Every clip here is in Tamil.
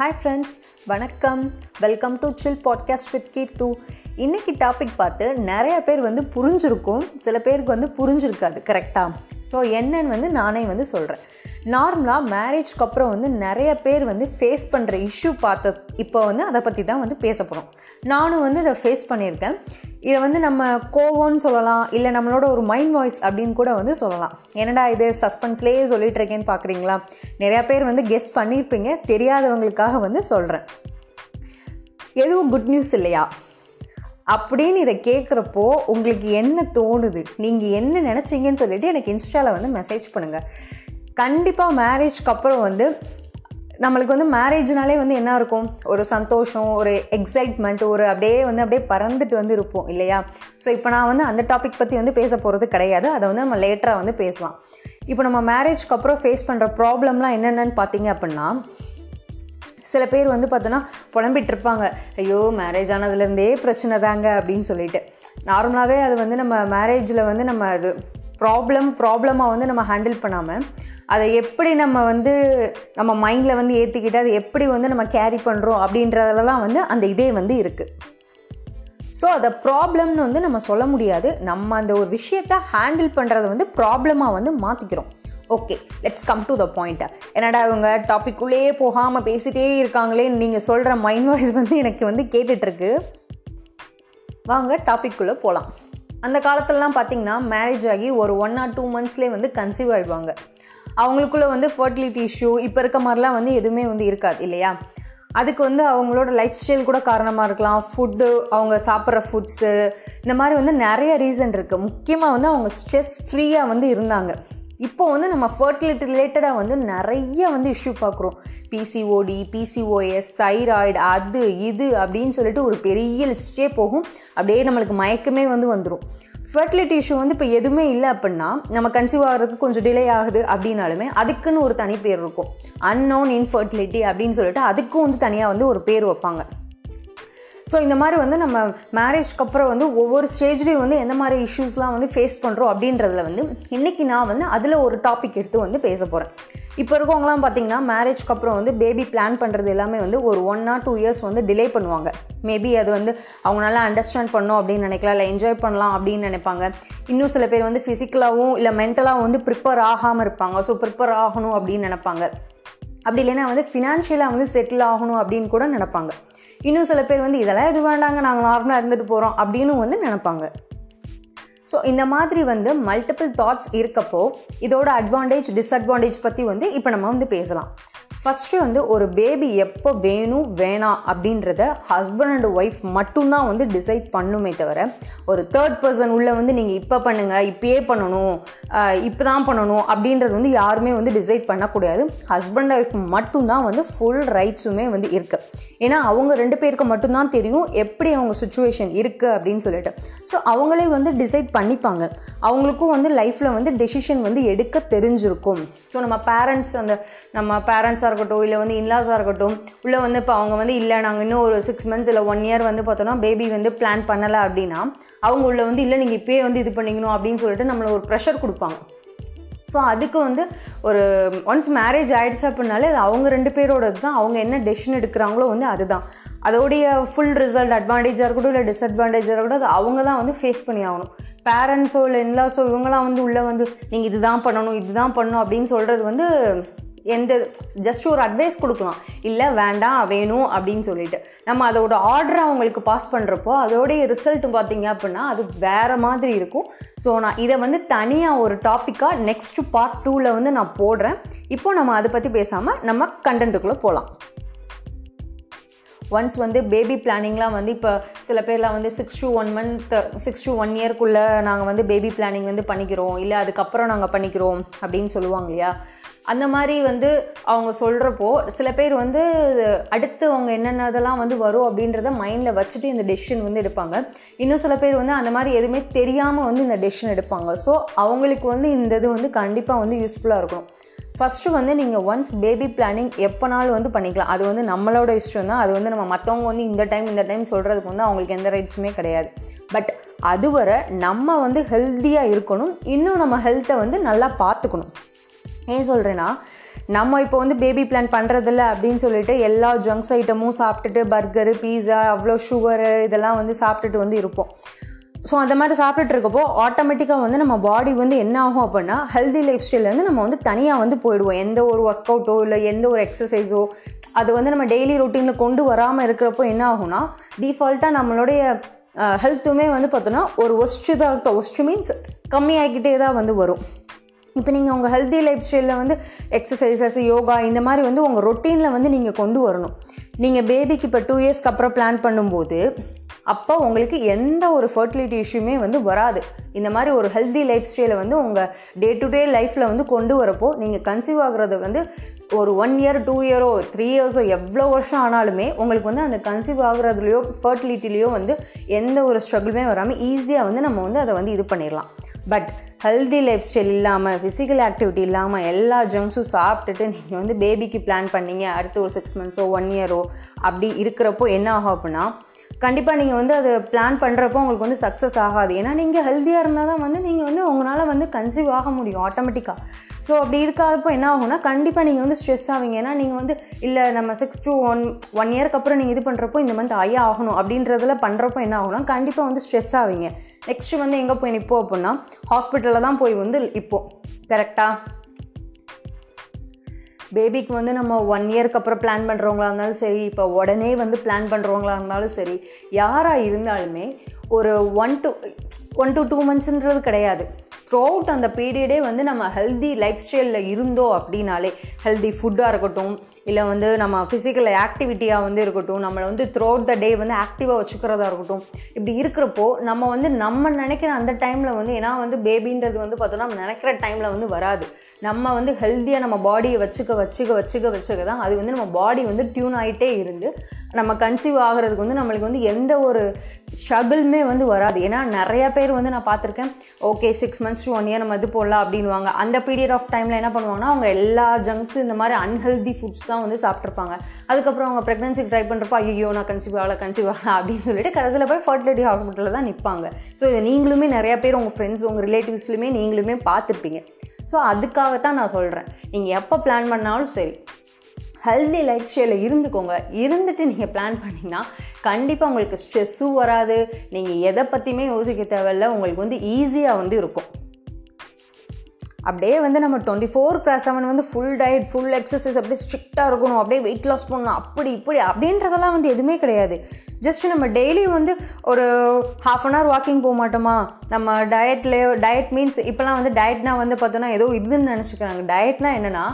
ஹாய் ஃப்ரெண்ட்ஸ் வணக்கம் welcome to chill podcast with Keerthu இன்றைக்கி டாபிக் பார்த்து நிறைய பேர் வந்து புரிஞ்சிருக்கும். சில பேருக்கு வந்து புரிஞ்சிருக்காது கரெக்டாக ஸோ என்னன்னு வந்து நானே வந்து சொல்கிறேன் நார்மலாக மேரேஜ்க்கு அப்புறம் வந்து நிறைய பேர் வந்து ஃபேஸ் பண்ணுற இஷ்யூ பார்த்த இப்போ வந்து அதை பற்றி தான் வந்து பேச போகிறோம் நானும் வந்து இதை ஃபேஸ் பண்ணியிருக்கேன். இதை வந்து நம்ம கோவம்னு சொல்லலாம் இல்லை நம்மளோட ஒரு மைண்ட் வாய்ஸ் அப்படின்னு கூட வந்து சொல்லலாம். என்னடா இது சஸ்பென்ஸ்லேயே சொல்லிட்டு இருக்கேன்னு பார்க்குறீங்களா? நிறையா பேர் வந்து கெஸ் பண்ணியிருப்பீங்க தெரியாதவங்களுக்காக வந்து சொல்கிறேன் எதுவும் குட் நியூஸ் இல்லையா? அப்படின்னு இதை கேட்குறப்போ உங்களுக்கு என்ன தோணுது? நீங்கள் என்ன நினச்சிங்கன்னு சொல்லிட்டு எனக்கு இன்ஸ்டாவில் வந்து மெசேஜ் பண்ணுங்கள் கண்டிப்பாக மேரேஜ்க்கு அப்புறம் வந்து நம்மளுக்கு வந்து மேரேஜ்னாலே வந்து என்ன இருக்கும்? ஒரு சந்தோஷம் ஒரு எக்ஸைட்மெண்ட் ஒரு அப்படியே வந்து அப்படியே பறந்துட்டு வந்து இருப்போம் இல்லையா? ஸோ இப்போ நான் வந்து அந்த டாபிக் பற்றி வந்து பேச போகிறது கிடையாது. அதை வந்து நம்ம லேட்டராக வந்து பேசலாம். இப்போ நம்ம மேரேஜ்க்கு அப்புறம் ஃபேஸ் பண்ணுற ப்ராப்ளம்லாம் என்னென்னு பார்த்தீங்க அப்படின்னா சில பேர் வந்து பார்த்தோன்னா புலம்பிட்டு இருப்பாங்க ஐயோ மேரேஜ் ஆனதுலேருந்தே பிரச்சனை தாங்க அப்படின்னு சொல்லிட்டு. நார்மலாகவே அது வந்து நம்ம மேரேஜில் வந்து நம்ம அது ப்ராப்ளம் ப்ராப்ளமாக வந்து நம்ம ஹேண்டில் பண்ணாமல் அதை எப்படி நம்ம வந்து நம்ம மைண்டில் வந்து ஏற்றிக்கிட்டு அதை எப்படி வந்து நம்ம கேரி பண்ணுறோம் அப்படின்றதுல தான் வந்து அந்த இதே வந்து இருக்குது ஸோ அதை ப்ராப்ளம்னு வந்து நம்ம சொல்ல முடியாது. நம்ம அந்த ஒரு விஷயத்தை ஹேண்டில் பண்ணுறத வந்து ப்ராப்ளமாக வந்து மாற்றிக்கிறோம் okay let's come to the point என்னடா இவங்க டாப்பிக்குள்ளேயே போகாமல் பேசிகிட்டே இருக்காங்களே நீங்கள் சொல்கிற மைண்ட் வாய்ஸ் வந்து எனக்கு வந்து கேட்டுட்ருக்கு வாங்க டாப்பிக்குள்ளே போகலாம் அந்த காலத்துலலாம் பார்த்தீங்கன்னா மேரேஜ் ஆகி ஒரு ஒன் ஆர் டூ மந்த்ஸ்லேயே வந்து கன்சீவ் ஆகிடுவாங்க அவங்களுக்குள்ள வந்து ஃபர்டிலிட்டி இஷ்யூ இப்போ இருக்க மாதிரிலாம் வந்து எதுவுமே வந்து இருக்காது இல்லையா? அதுக்கு வந்து அவங்களோட லைஃப் ஸ்டைல் கூட காரணமாக இருக்கலாம். ஃபுட்டு அவங்க சாப்பிட்ற ஃபுட்ஸு இந்த மாதிரி வந்து நிறைய ரீசன் இருக்குது முக்கியமாக வந்து அவங்க ஸ்ட்ரெஸ் ஃப்ரீயாக வந்து இருந்தாங்க. இப்போ வந்து நம்ம ஃபர்டிலிட்டி ரிலேட்டடாக வந்து நிறைய வந்து இஷ்யூ பார்க்குறோம். பிசிஓடி பிசிஓஎஸ் தைராய்டு அது இது அப்படின்னு சொல்லிட்டு ஒரு பெரிய லிஸ்டே போகும். அப்படியே நம்மளுக்கு மயக்கமே வந்து வந்துடும் ஃபர்டிலிட்டி இஷ்யூ வந்து இப்போ எதுவுமே இல்லை அப்படின்னா நம்ம கன்சீவ் ஆகிறதுக்கு கொஞ்சம் டிலே ஆகுது அப்படின்னாலுமே அதுக்குன்னு ஒரு தனி பேர் இருக்கும். அன்னோன் இன்ஃபர்டிலிட்டி அப்படின்னு சொல்லிட்டு அதுக்கும் வந்து தனியாக வந்து ஒரு பேர் வைப்பாங்க. ஸோ இந்த மாதிரி வந்து நம்ம மேரேஜ்க்கு அப்புறம் வந்து ஒவ்வொரு ஸ்டேஜ்லேயும் வந்து எந்த மாதிரி இஷ்யூஸ்லாம் வந்து ஃபேஸ் பண்ணுறோம் அப்படின்றதுல வந்து இன்றைக்கி நான் வந்து அதில் ஒரு டாபிக் எடுத்து வந்து பேச போகிறேன் இப்போ இருக்கவங்களாம் பார்த்தீங்கன்னா மேரேஜ்க்கு அப்புறம் வந்து பேபி பிளான் பண்ணுறது எல்லாமே வந்து ஒரு ஒன் ஆர் டூ இயர்ஸ் வந்து டிலே பண்ணுவாங்க. மேபி அது வந்து அவங்க நல்லா அண்டர்ஸ்டாண்ட் பண்ணோம் அப்படின்னு நினைக்கலாம். இல்லை என்ஜாய் பண்ணலாம் அப்படின்னு நினைப்பாங்க. இன்னும் சில பேர் வந்து ஃபிசிக்கலாகவும் இல்லை மென்டலாகவும் வந்து ப்ரிப்பேர் ஆகாமல் இருப்பாங்க. ஸோ ப்ரிப்பேர் ஆகணும் அப்படின்னு நினைப்பாங்க. அப்படி இல்லைன்னா வந்து ஃபினான்ஷியலாக வந்து செட்டில் ஆகணும் அப்படின்னு கூட நினைப்பாங்க. இன்னும் சில பேர் வந்து இதெல்லாம் எது வேண்டாங்க நாங்கள் நார்மலாக இருந்துட்டு போகிறோம் அப்படின்னு வந்து நினப்பாங்க. ஸோ இந்த மாதிரி வந்து மல்டிபிள் தாட்ஸ் இருக்கப்போ இதோட அட்வான்டேஜ் டிஸ்அட்வான்டேஜ் பற்றி வந்து இப்போ நம்ம வந்து பேசலாம். ஃபஸ்ட்டு வந்து ஒரு பேபி எப்போ வேணும் வேணாம் அப்படின்றத ஹஸ்பண்ட் அண்ட் ஒய்ஃப் மட்டும்தான் வந்து டிசைட் பண்ணுமே தவிர ஒரு தேர்ட் பர்சன் உள்ள வந்து நீங்கள் இப்போ பண்ணுங்கள் இப்பயே பண்ணணும் இப்போ தான் பண்ணணும் அப்படின்றது வந்து யாருமே வந்து டிசைட் பண்ணக்கூடாது. ஹஸ்பண்ட் ஒய்ஃப் மட்டும்தான் வந்து ஃபுல் ரைட்ஸுமே வந்து இருக்குது ஏன்னா அவங்க ரெண்டு பேருக்கு மட்டும்தான் தெரியும் எப்படி அவங்க சுச்சுவேஷன் இருக்குது அப்படின்னு சொல்லிட்டு. ஸோ அவங்களே வந்து டிசைட் பண்ணிப்பாங்க. அவங்களுக்கும் வந்து லைஃப்பில் வந்து டெசிஷன் வந்து எடுக்க தெரிஞ்சிருக்கும். ஸோ நம்ம பேரண்ட்ஸ் அந்த நம்ம பேரண்ட்ஸாக இருக்கட்டும் இல்லை வந்து இன்லாஸாக இருக்கட்டும் உள்ளே வந்து இப்போ அவங்க வந்து இல்லை நாங்கள் இன்னும் ஒரு சிக்ஸ் மந்த்ஸ் இல்லை ஒன் இயர் வந்து பார்த்தோன்னா பேபி வந்து பிளான் பண்ணலை அப்படின்னா அவங்க உள்ள வந்து இல்லை நீங்கள் இப்போயே வந்து இது பண்ணிக்கணும் அப்படின்னு சொல்லிட்டு நம்மளை ஒரு ப்ரெஷர் கொடுப்பாங்க. ஸோ அதுக்கு வந்து ஒரு ஒன்ஸ் மேரேஜ் ஆகிடுச்சு அப்படின்னாலே அது அவங்க ரெண்டு பேரோடது தான். அவங்க என்ன டெசிஷன் எடுக்கிறாங்களோ வந்து அதுதான். அதோடைய ஃபுல் ரிசல்ட் அட்வான்டேஜாக இருக்கட்டும் இல்லை டிஸ்அட்வான்டேஜாக இருக்கட்டும் அது அவங்க தான் வந்து ஃபேஸ் பண்ணி ஆகணும். பேரண்ட்ஸோ இல்லை இன்லாஸோ இவங்களாம் வந்து உள்ளே வந்து நீங்கள் இதுதான் பண்ணணும் இதுதான் பண்ணணும் அப்படின்னு சொல்கிறது வந்து எந்த ஜஸ்ட் ஒரு அட்வைஸ் கொடுக்கலாம். இல்லை வேண்டாம் வேணும் அப்படின்னு சொல்லிட்டு. நம்ம அதோட ஆர்டரை அவங்களுக்கு பாஸ் பண்ணுறப்போ அதோடைய ரிசல்ட் பார்த்தீங்க அப்படின்னா அது வேறு மாதிரி இருக்கும். ஸோ நான் இதை வந்து தனியாக ஒரு டாப்பிக்காக நெக்ஸ்ட் பார்ட் டூவில் வந்து நான் போடுறேன். இப்போ நம்ம அதை பற்றி பேசாமல் நம்ம கண்டென்ட்டுக்குள்ளே போகலாம் ஒன்ஸ் வந்து பேபி பிளானிங்லாம் வந்து இப்போ சில பேர்லாம் வந்து six to one month six to one இயர்க்குள்ளே நாங்கள் வந்து பேபி பிளானிங் வந்து பண்ணிக்கிறோம். இல்லை அதுக்கப்புறம் நாங்கள் பண்ணிக்கிறோம் அப்படின்னு சொல்லுவாங்க இல்லையா? அந்த மாதிரி வந்து அவங்க சொல்கிறப்போ சில பேர் வந்து அடுத்து அவங்க என்னென்ன இதெல்லாம் வந்து வரும் அப்படின்றத மைண்டில் வச்சுட்டு இந்த டெசிஷன் வந்து எடுப்பாங்க. இன்னும் சில பேர் வந்து அந்த மாதிரி எதுவுமே தெரியாமல் வந்து இந்த டெசிஷன் எடுப்பாங்க. ஸோ அவங்களுக்கு வந்து இந்த இது வந்து கண்டிப்பாக வந்து யூஸ்ஃபுல்லாக இருக்கணும். ஃபஸ்ட்டு வந்து நீங்கள் ஒன்ஸ் பேபி பிளானிங் எப்போனாலும் வந்து பண்ணிக்கலாம். அது வந்து நம்மளோட இஷ்டம் தான். அது வந்து நம்ம மற்றவங்க வந்து இந்த டைம் இந்த டைம் சொல்கிறதுக்கு வந்து அவங்களுக்கு எந்த ரைட்ஸுமே கிடையாது. பட் அதுவரை நம்ம வந்து ஹெல்த்தியாக இருக்கணும். இன்னும் நம்ம ஹெல்த்தை வந்து நல்லா பார்த்துக்கணும். ஏன் சொல்கிறேன்னா நம்ம இப்போ வந்து பேபி பிளான் பண்ணுறதில்ல அப்படின்னு சொல்லிட்டு எல்லா ஜங்க்ஸ் ஐட்டமும் சாப்பிட்டுட்டு பர்கரு பீஸா அவ்வளோ சுகரு இதெல்லாம் வந்து சாப்பிட்டுட்டு வந்து இருப்போம். ஸோ அந்த மாதிரி சாப்பிட்டுட்டு இருக்கப்போ ஆட்டோமேட்டிக்காக வந்து நம்ம பாடி வந்து என்ன ஆகும் அப்படின்னா ஹெல்தி லைஃப் ஸ்டைல்லேருந்து நம்ம வந்து தனியாக வந்து போயிடுவோம். எந்த ஒரு ஒர்க் அவுட்டோ இல்லை எந்த ஒரு எக்ஸசைஸோ அது வந்து நம்ம டெய்லி ரொட்டீனில் கொண்டு வராமல் இருக்கிறப்போ என்ன ஆகும்னா டிஃபால்ட்டாக நம்மளுடைய ஹெல்த்துமே வந்து பார்த்தோன்னா ஒரு ஒஸ்ட்டு தான் ஒஸ்ட்டு மீன்ஸ் கம்மியாகிக்கிட்டே தான் வந்து வரும். இப்போ நீங்கள் உங்கள் ஹெல்தி லைஃப் ஸ்டைலில் வந்து எக்ஸசைசஸ் யோகா இந்த மாதிரி வந்து உங்கள் ரொட்டீனில் வந்து நீங்கள் கொண்டு வரணும். நீங்கள் பேபிக்கு இப்போ டூ இயர்ஸ்க்கு அப்புறம் பிளான் பண்ணும்போது அப்போ உங்களுக்கு எந்த ஒரு ஃபர்டிலிட்டி இஷ்யூமே வந்து வராது. இந்த மாதிரி ஒரு ஹெல்தி லைஃப் ஸ்டைலை வந்து உங்கள் டே டு டே லைஃப்பில் வந்து கொண்டு வரப்போ நீங்கள் கன்சீவ் ஆகுறது வந்து ஒரு ஒன் இயர் டூ இயரோ த்ரீ இயர்ஸோ எவ்வளோ வருஷம் ஆனாலுமே உங்களுக்கு வந்து அந்த கன்சீவ் ஆகுறதுலையோ ஃபர்டிலிட்டிலையோ வந்து எந்த ஒரு ஸ்ட்ரகிளுமே வராமல் ஈஸியாக வந்து நம்ம வந்து அதை வந்து இது பண்ணிடலாம். பட் ஹெல்தி லைஃப் ஸ்டைல் இல்லாமல் ஃபிசிக்கல் ஆக்டிவிட்டி இல்லாமல் எல்லா ஜங்க்ஸும் சாப்பிட்டுட்டு நீங்கள் வந்து பேபிக்கு பிளான் பண்ணீங்க அடுத்து ஒரு சிக்ஸ் மந்த்ஸோ ஒன் இயரோ அப்படி இருக்கிறப்போ என்ன ஆகும் அப்படின்னா கண்டிப்பாக நீங்கள் வந்து அதை பிளான் பண்ணுறப்போ உங்களுக்கு வந்து சக்ஸஸ் ஆகாது. ஏன்னா நீங்கள் ஹெல்த்தியாக இருந்தால் தான் வந்து நீங்கள் வந்து உங்களால் வந்து கன்சீவ் ஆக முடியும் ஆட்டோமேட்டிக்காக ஸோ அப்படி இருக்காதப்போ என்ன ஆகும்னா கண்டிப்பாக நீங்கள் வந்து ஸ்ட்ரெஸ் ஆவீங்க. ஏன்னா நீங்கள் வந்து இல்லை நம்ம சிக்ஸ் டு ஒன் ஒன் இயர்க்கு அப்புறம் நீங்கள் இது பண்ணுறப்போ இந்த மந்த் ஐயா ஆகணும். அப்படின்றதுல பண்ணுறப்போ என்ன ஆகும்னா கண்டிப்பாக வந்து ஸ்ட்ரெஸ் ஆவீங்க. நெக்ஸ்ட்டு வந்து எங்கே போய் நிற்போம் அப்படின்னா ஹாஸ்பிட்டலில் தான் போய் வந்து இப்போது கரெக்டாக பேபிக்கு வந்து நம்ம ஒன் இயர்க்கு அப்புறம் பிளான் பண்ணுறவங்களா இருந்தாலும் சரி இப்போ உடனே வந்து பிளான் பண்ணுறவங்களா இருந்தாலும் சரி யாராக இருந்தாலுமே ஒரு one to one to two மந்த்ஸுன்றது கிடையாது. த்ரூ அவுட் அந்த பீரியடே வந்து நம்ம ஹெல்தி லைஃப் ஸ்டைலில் இருந்தோம் அப்படின்னாலே ஹெல்தி ஃபுட்டாக இருக்கட்டும் இல்லை வந்து நம்ம ஃபிசிக்கல் ஆக்டிவிட்டியாக வந்து இருக்கட்டும் நம்மளை வந்து த்ரூ அவுட் த டே வந்து ஆக்டிவாக வச்சுக்கிறதா இருக்கட்டும் இப்படி இருக்கிறப்போ நம்ம வந்து நம்ம நினைக்கிற அந்த டைமில் வந்து ஏன்னா வந்து பேபின்றது வந்து பார்த்தோன்னா நம்ம நினைக்கிற டைமில் வந்து வராது. நம்ம வந்து ஹெல்த்தியாக நம்ம பாடியை வச்சுக்க வச்சுக்க வச்சுக்க வச்சுக்க தான் அது வந்து நம்ம பாடி வந்து டியூன் ஆகிட்டே இருந்து நம்ம கன்சீவ் ஆகிறதுக்கு வந்து நம்மளுக்கு வந்து எந்த ஒரு ஸ்ட்ரகிளுமே வந்து வராது. ஏன்னா நிறையா பேர் வந்து நான் பார்த்துருக்கேன் okay six months to one year நம்ம இது போடலாம் அப்படின்வாங்க அந்த பீரியட் ஆஃப் டைமில் என்ன பண்ணுவாங்கன்னா அவங்க எல்லா ஜங்க்ஸ் இந்த மாதிரி அன்ஹெல்தி ஃபுட்ஸ் தான் வந்து சாப்பிட்ருப்பாங்க அதுக்கப்புறம் அவங்க ப்ரெக்னன்சிக்கு ட்ரை பண்ணுறப்போ ஐயோ நான் கன்சீவ் ஆகல கன்சீவ் ஆகல அப்படின்னு சொல்லிட்டு கடைசியில் போய் ஃபர்டிலிட்டி ஹாஸ்பிட்டலில் தான் நிற்பாங்க ஸோ இதை நீங்களுமே நிறையா பேர் உங்கள் ஃப்ரெண்ட்ஸ் உங்கள் ரிலேட்டிவ்ஸ்லையுமே நீங்களுமே பார்த்துருப்பீங்க. ஸோ அதுக்காகத்தான் நான் சொல்கிறேன் நீங்கள் எப்போ பிளான் பண்ணாலும் சரி ஹெல்தி லைஃப் ஸ்டைலில் இருந்துக்கோங்க. இருந்துட்டு நீங்கள் பிளான் பண்ணிங்கன்னா கண்டிப்பாக உங்களுக்கு ஸ்ட்ரெஸ்ஸும் வராது. நீங்கள் எதை பற்றியுமே யோசிக்க தேவையில்ல. உங்களுக்கு வந்து ஈஸியாக வந்து இருக்கும். அப்படியே வந்து நம்ம டுவெண்ட்டி ஃபோர் ப்ளஸ் செவன் வந்து ஃபுல் டயட் ஃபுல் எக்ஸசைஸ் அப்படியே ஸ்ட்ரிக்டாக இருக்கணும். அப்படியே வெயிட் லாஸ் பண்ணணும். அப்படி இப்படி அப்படின்றதெல்லாம் வந்து எதுவுமே கிடையாது. ஜஸ்ட் நம்ம டெய்லி வந்து ஒரு ஹாஃப் அன் ஹவர் வாக்கிங் போக மாட்டோமா? நம்ம டயட்லேயோ டயட் மீன்ஸ் இப்போலாம் வந்து டயட்னா வந்து பார்த்தோன்னா ஏதோ இதுன்னு நினச்சிக்கிறாங்க. டயட்னா என்னென்னா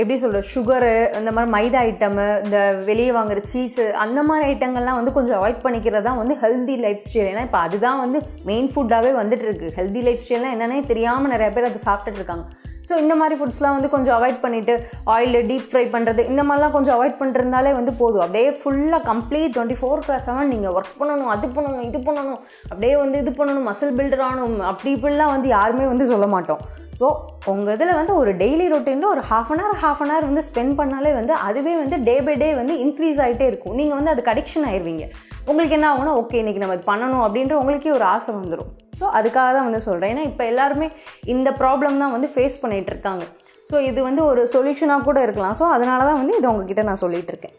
எப்படி சொல்கிறது சுகரு இந்த மாதிரி மைதா ஐட்டமு இந்த வெளியே வாங்குற சீஸு அந்த மாதிரி ஐட்டங்கள்லாம் வந்து கொஞ்சம் அவாய்ட் பண்ணிக்கிறது தான் வந்து ஹெல்தி லைஃப் ஸ்டைல் ஏன்னா இப்போ அதுதான் வந்து மெயின் ஃபுட்டாகவே வந்துட்டு இருக்கு. ஹெல்தி லைஃப் ஸ்டைல்னால் என்னென்னே தெரியாமல் நிறைய பேர் அதை சாப்பிட்டுட்டு இருக்காங்க. ஸோ இந்த மாதிரி ஃபுட்ஸ்லாம் வந்து கொஞ்சம் அவாய்ட் பண்ணிவிட்டு ஆயில் டீப் ஃப்ரை பண்ணுறது இந்த மாதிரிலாம் கொஞ்சம் அவாய்ட் பண்ணிருந்தாலே வந்து போதும். அப்படியே ஃபுல்லாக கம்ப்ளீட் டுவெண்ட்டி ஃபோர் கிளாஸ் செவன் நீங்கள் ஒர்க் பண்ணணும் அது பண்ணணும் இது பண்ணணும் அப்படியே வந்து இது பண்ணணும் மசில் பில்டர் ஆகணும் அப்படி இப்படிலாம் வந்து யாருமே வந்து சொல்ல மாட்டோம். ஸோ உங்கள் இதில் வந்து ஒரு டெய்லி ரொட்டீனில் ஒரு half an hour half an hour வந்து ஸ்பெண்ட் பண்ணாலே வந்து அதுவே வந்து டே பை டே வந்து இன்க்ரீஸ் ஆகிட்டே இருக்கும். நீங்கள் வந்து அதுக்கு அடிக்ஷன் ஆயிடுவீங்க உங்களுக்கு என்ன ஆகும்னா ஓகே இன்றைக்கி நம்ம பண்ணணும் அப்படின்ற உங்களுக்கே ஒரு ஆசை வந்துடும் ஸோ அதுக்காக தான் வந்து சொல்கிறேன் ஏன்னா இப்போ எல்லாருமே இந்த ப்ராப்ளம் தான் வந்து ஃபேஸ் பண்ணிகிட்டு இருக்காங்க. ஸோ இது வந்து ஒரு சொல்யூஷனாக கூட இருக்கலாம். ஸோ அதனால தான் வந்து இது உங்ககிட்ட நான் சொல்லிகிட்டு இருக்கேன்.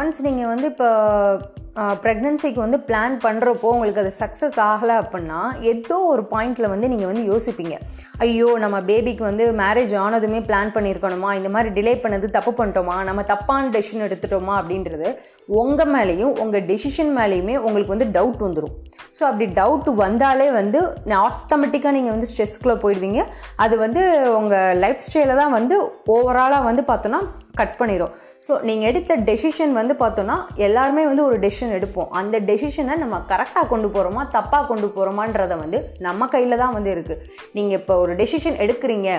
ஒன்ஸ் நீங்கள் வந்து இப்போ ப்ரெக்னென்சிக்கு வந்து பிளான் பண்ணுறப்போ உங்களுக்கு அது சக்ஸஸ் ஆகலை அப்படின்னா ஏதோ ஒரு பாயிண்டில் வந்து நீங்கள் வந்து யோசிப்பீங்க. ஐயோ நம்ம பேபிக்கு வந்து மேரேஜ் ஆனதுமே பிளான் பண்ணியிருக்கணுமா இந்த மாதிரி டிலே பண்ணது தப்பு பண்ணிட்டோமா? நம்ம தப்பான டெசிஷன் எடுத்துட்டோமா அப்படின்றது உங்கள் மேலேயும் உங்கள் டெசிஷன் மேலேயுமே உங்களுக்கு வந்து டவுட் வந்துடும் ஸோ அப்படி டவுட் வந்தாலே வந்து ஆட்டோமேட்டிக்காக நீங்கள் வந்து ஸ்ட்ரெஸ்க்குள்ளே போயிடுவீங்க. அது வந்து உங்கள் லைஃப் ஸ்டைலை தான் வந்து ஓவராலாக வந்து பார்த்தோன்னா கட் பண்ணிடும் ஸோ நீங்கள் எடுத்த டெசிஷன் வந்து பார்த்தோன்னா எல்லாருமே வந்து ஒரு டெசிஷன் எடுப்போம். அந்த டெசிஷனை நம்ம கரெக்டாக கொண்டு போகிறோமா தப்பாக கொண்டு போகிறோமான்றதை வந்து நம்ம கையில் தான் வந்து இருக்குது நீங்கள் இப்போ ஒரு டெசிஷன் எடுக்கிறீங்க.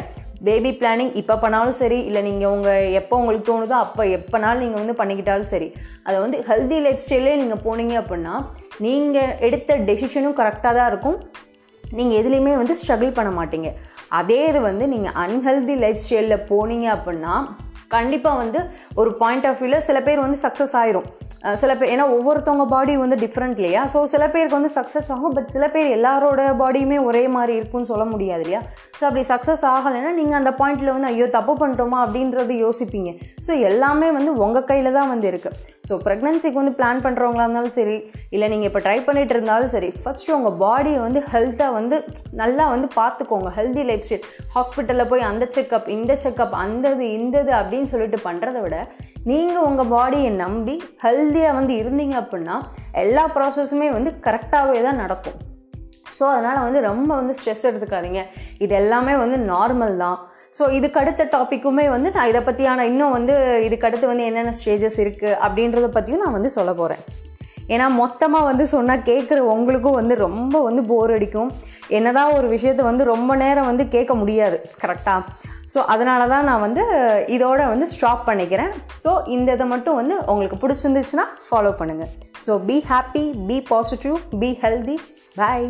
பேபி பிளானிங் இப்போ பண்ணாலும் சரி இல்லை நீங்கள் உங்கள் எப்போ உங்களுக்கு தோணுதோ அப்போ எப்போனாலும் நீங்கள் வந்து பண்ணிக்கிட்டாலும் சரி அதை வந்து ஹெல்தி லைஃப் ஸ்டைலே நீங்கள் போனீங்க அப்படின்னா நீங்கள் எடுத்த டெசிஷனும் கரெக்டாக தான் இருக்கும். நீங்கள் எதுலேயுமே வந்து ஸ்ட்ரகிள் பண்ண மாட்டீங்க. அதே இது வந்து நீங்கள் அன்ஹெல்தி லைஃப் ஸ்டைலில் போனீங்க அப்படின்னா கண்டிப்பாக வந்து ஒரு பாயிண்ட் ஆஃப் வியூவில் சில பேர் வந்து சக்ஸஸ் ஆயிரும். சில பேர் ஏன்னா ஒவ்வொருத்தவங்க பாடி வந்து டிஃப்ரெண்ட் இல்லையா? ஸோ சில பேருக்கு வந்து சக்ஸஸ் ஆகும் பட் சில பேர் எல்லாரோட பாடியுமே ஒரே மாதிரி இருக்கும்னு சொல்ல முடியாது இல்லையா? ஸோ அப்படி சக்ஸஸ் ஆகலைன்னா நீங்கள் அந்த பாயிண்ட்டில் வந்து ஐயோ தப்பு பண்ணிட்டோமா? அப்படின்றது யோசிப்பீங்க. ஸோ எல்லாமே வந்து உங்கள் கையில் தான் வந்து இருக்குது ஸோ ப்ரெக்னன்சிக்கு வந்து பிளான் பண்ணுறவங்களா இருந்தாலும் சரி இல்லை நீங்கள் இப்போ ட்ரை பண்ணிட்டு இருந்தாலும் சரி ஃபஸ்ட்டு உங்கள் பாடியை வந்து ஹெல்த்தாக வந்து நல்லா வந்து பார்த்துக்கோங்க. ஹெல்தி லைஃப் ஸ்டைல் ஹாஸ்பிட்டலில் போய் அந்த செக்கப் இந்த செக்கப் அந்தது இந்தது அப்படின்னு சொல்லிட்டு பண்ணுறத விட நீங்கள் உங்கள் பாடியை நம்பி ஹெல்த்தியாக வந்து இருந்தீங்க அப்படின்னா எல்லா ப்ராசஸுமே வந்து கரெக்டாகவே தான் நடக்கும். ஸோ அதனால் வந்து ரொம்ப வந்து ஸ்ட்ரெஸ் எடுத்துக்காதீங்க. இது எல்லாமே வந்து நார்மல் தான். ஸோ இதுக்கு அடுத்த டாப்பிக்குமே வந்து நான் இதை பற்றியான இன்னும் வந்து இதுக்கடுத்து வந்து என்னென்ன ஸ்டேஜஸ் இருக்குது அப்படின்றத பற்றியும் நான் வந்து சொல்ல போகிறேன் ஏன்னா மொத்தமாக வந்து சொன்னால் கேட்குற உங்களுக்கும் வந்து ரொம்ப வந்து போர் அடிக்கும். என்னதான் ஒரு விஷயத்தை வந்து ரொம்ப நேரம் வந்து கேட்க முடியாது கரெக்டாக ஸோ அதனால தான் நான் வந்து இதோட வந்து ஸ்டாப் பண்ணிக்கிறேன். ஸோ இந்த இதை மட்டும் வந்து உங்களுக்கு பிடிச்சிருந்துச்சுன்னா ஃபாலோ பண்ணுங்கள் so be happy be positive be healthy bye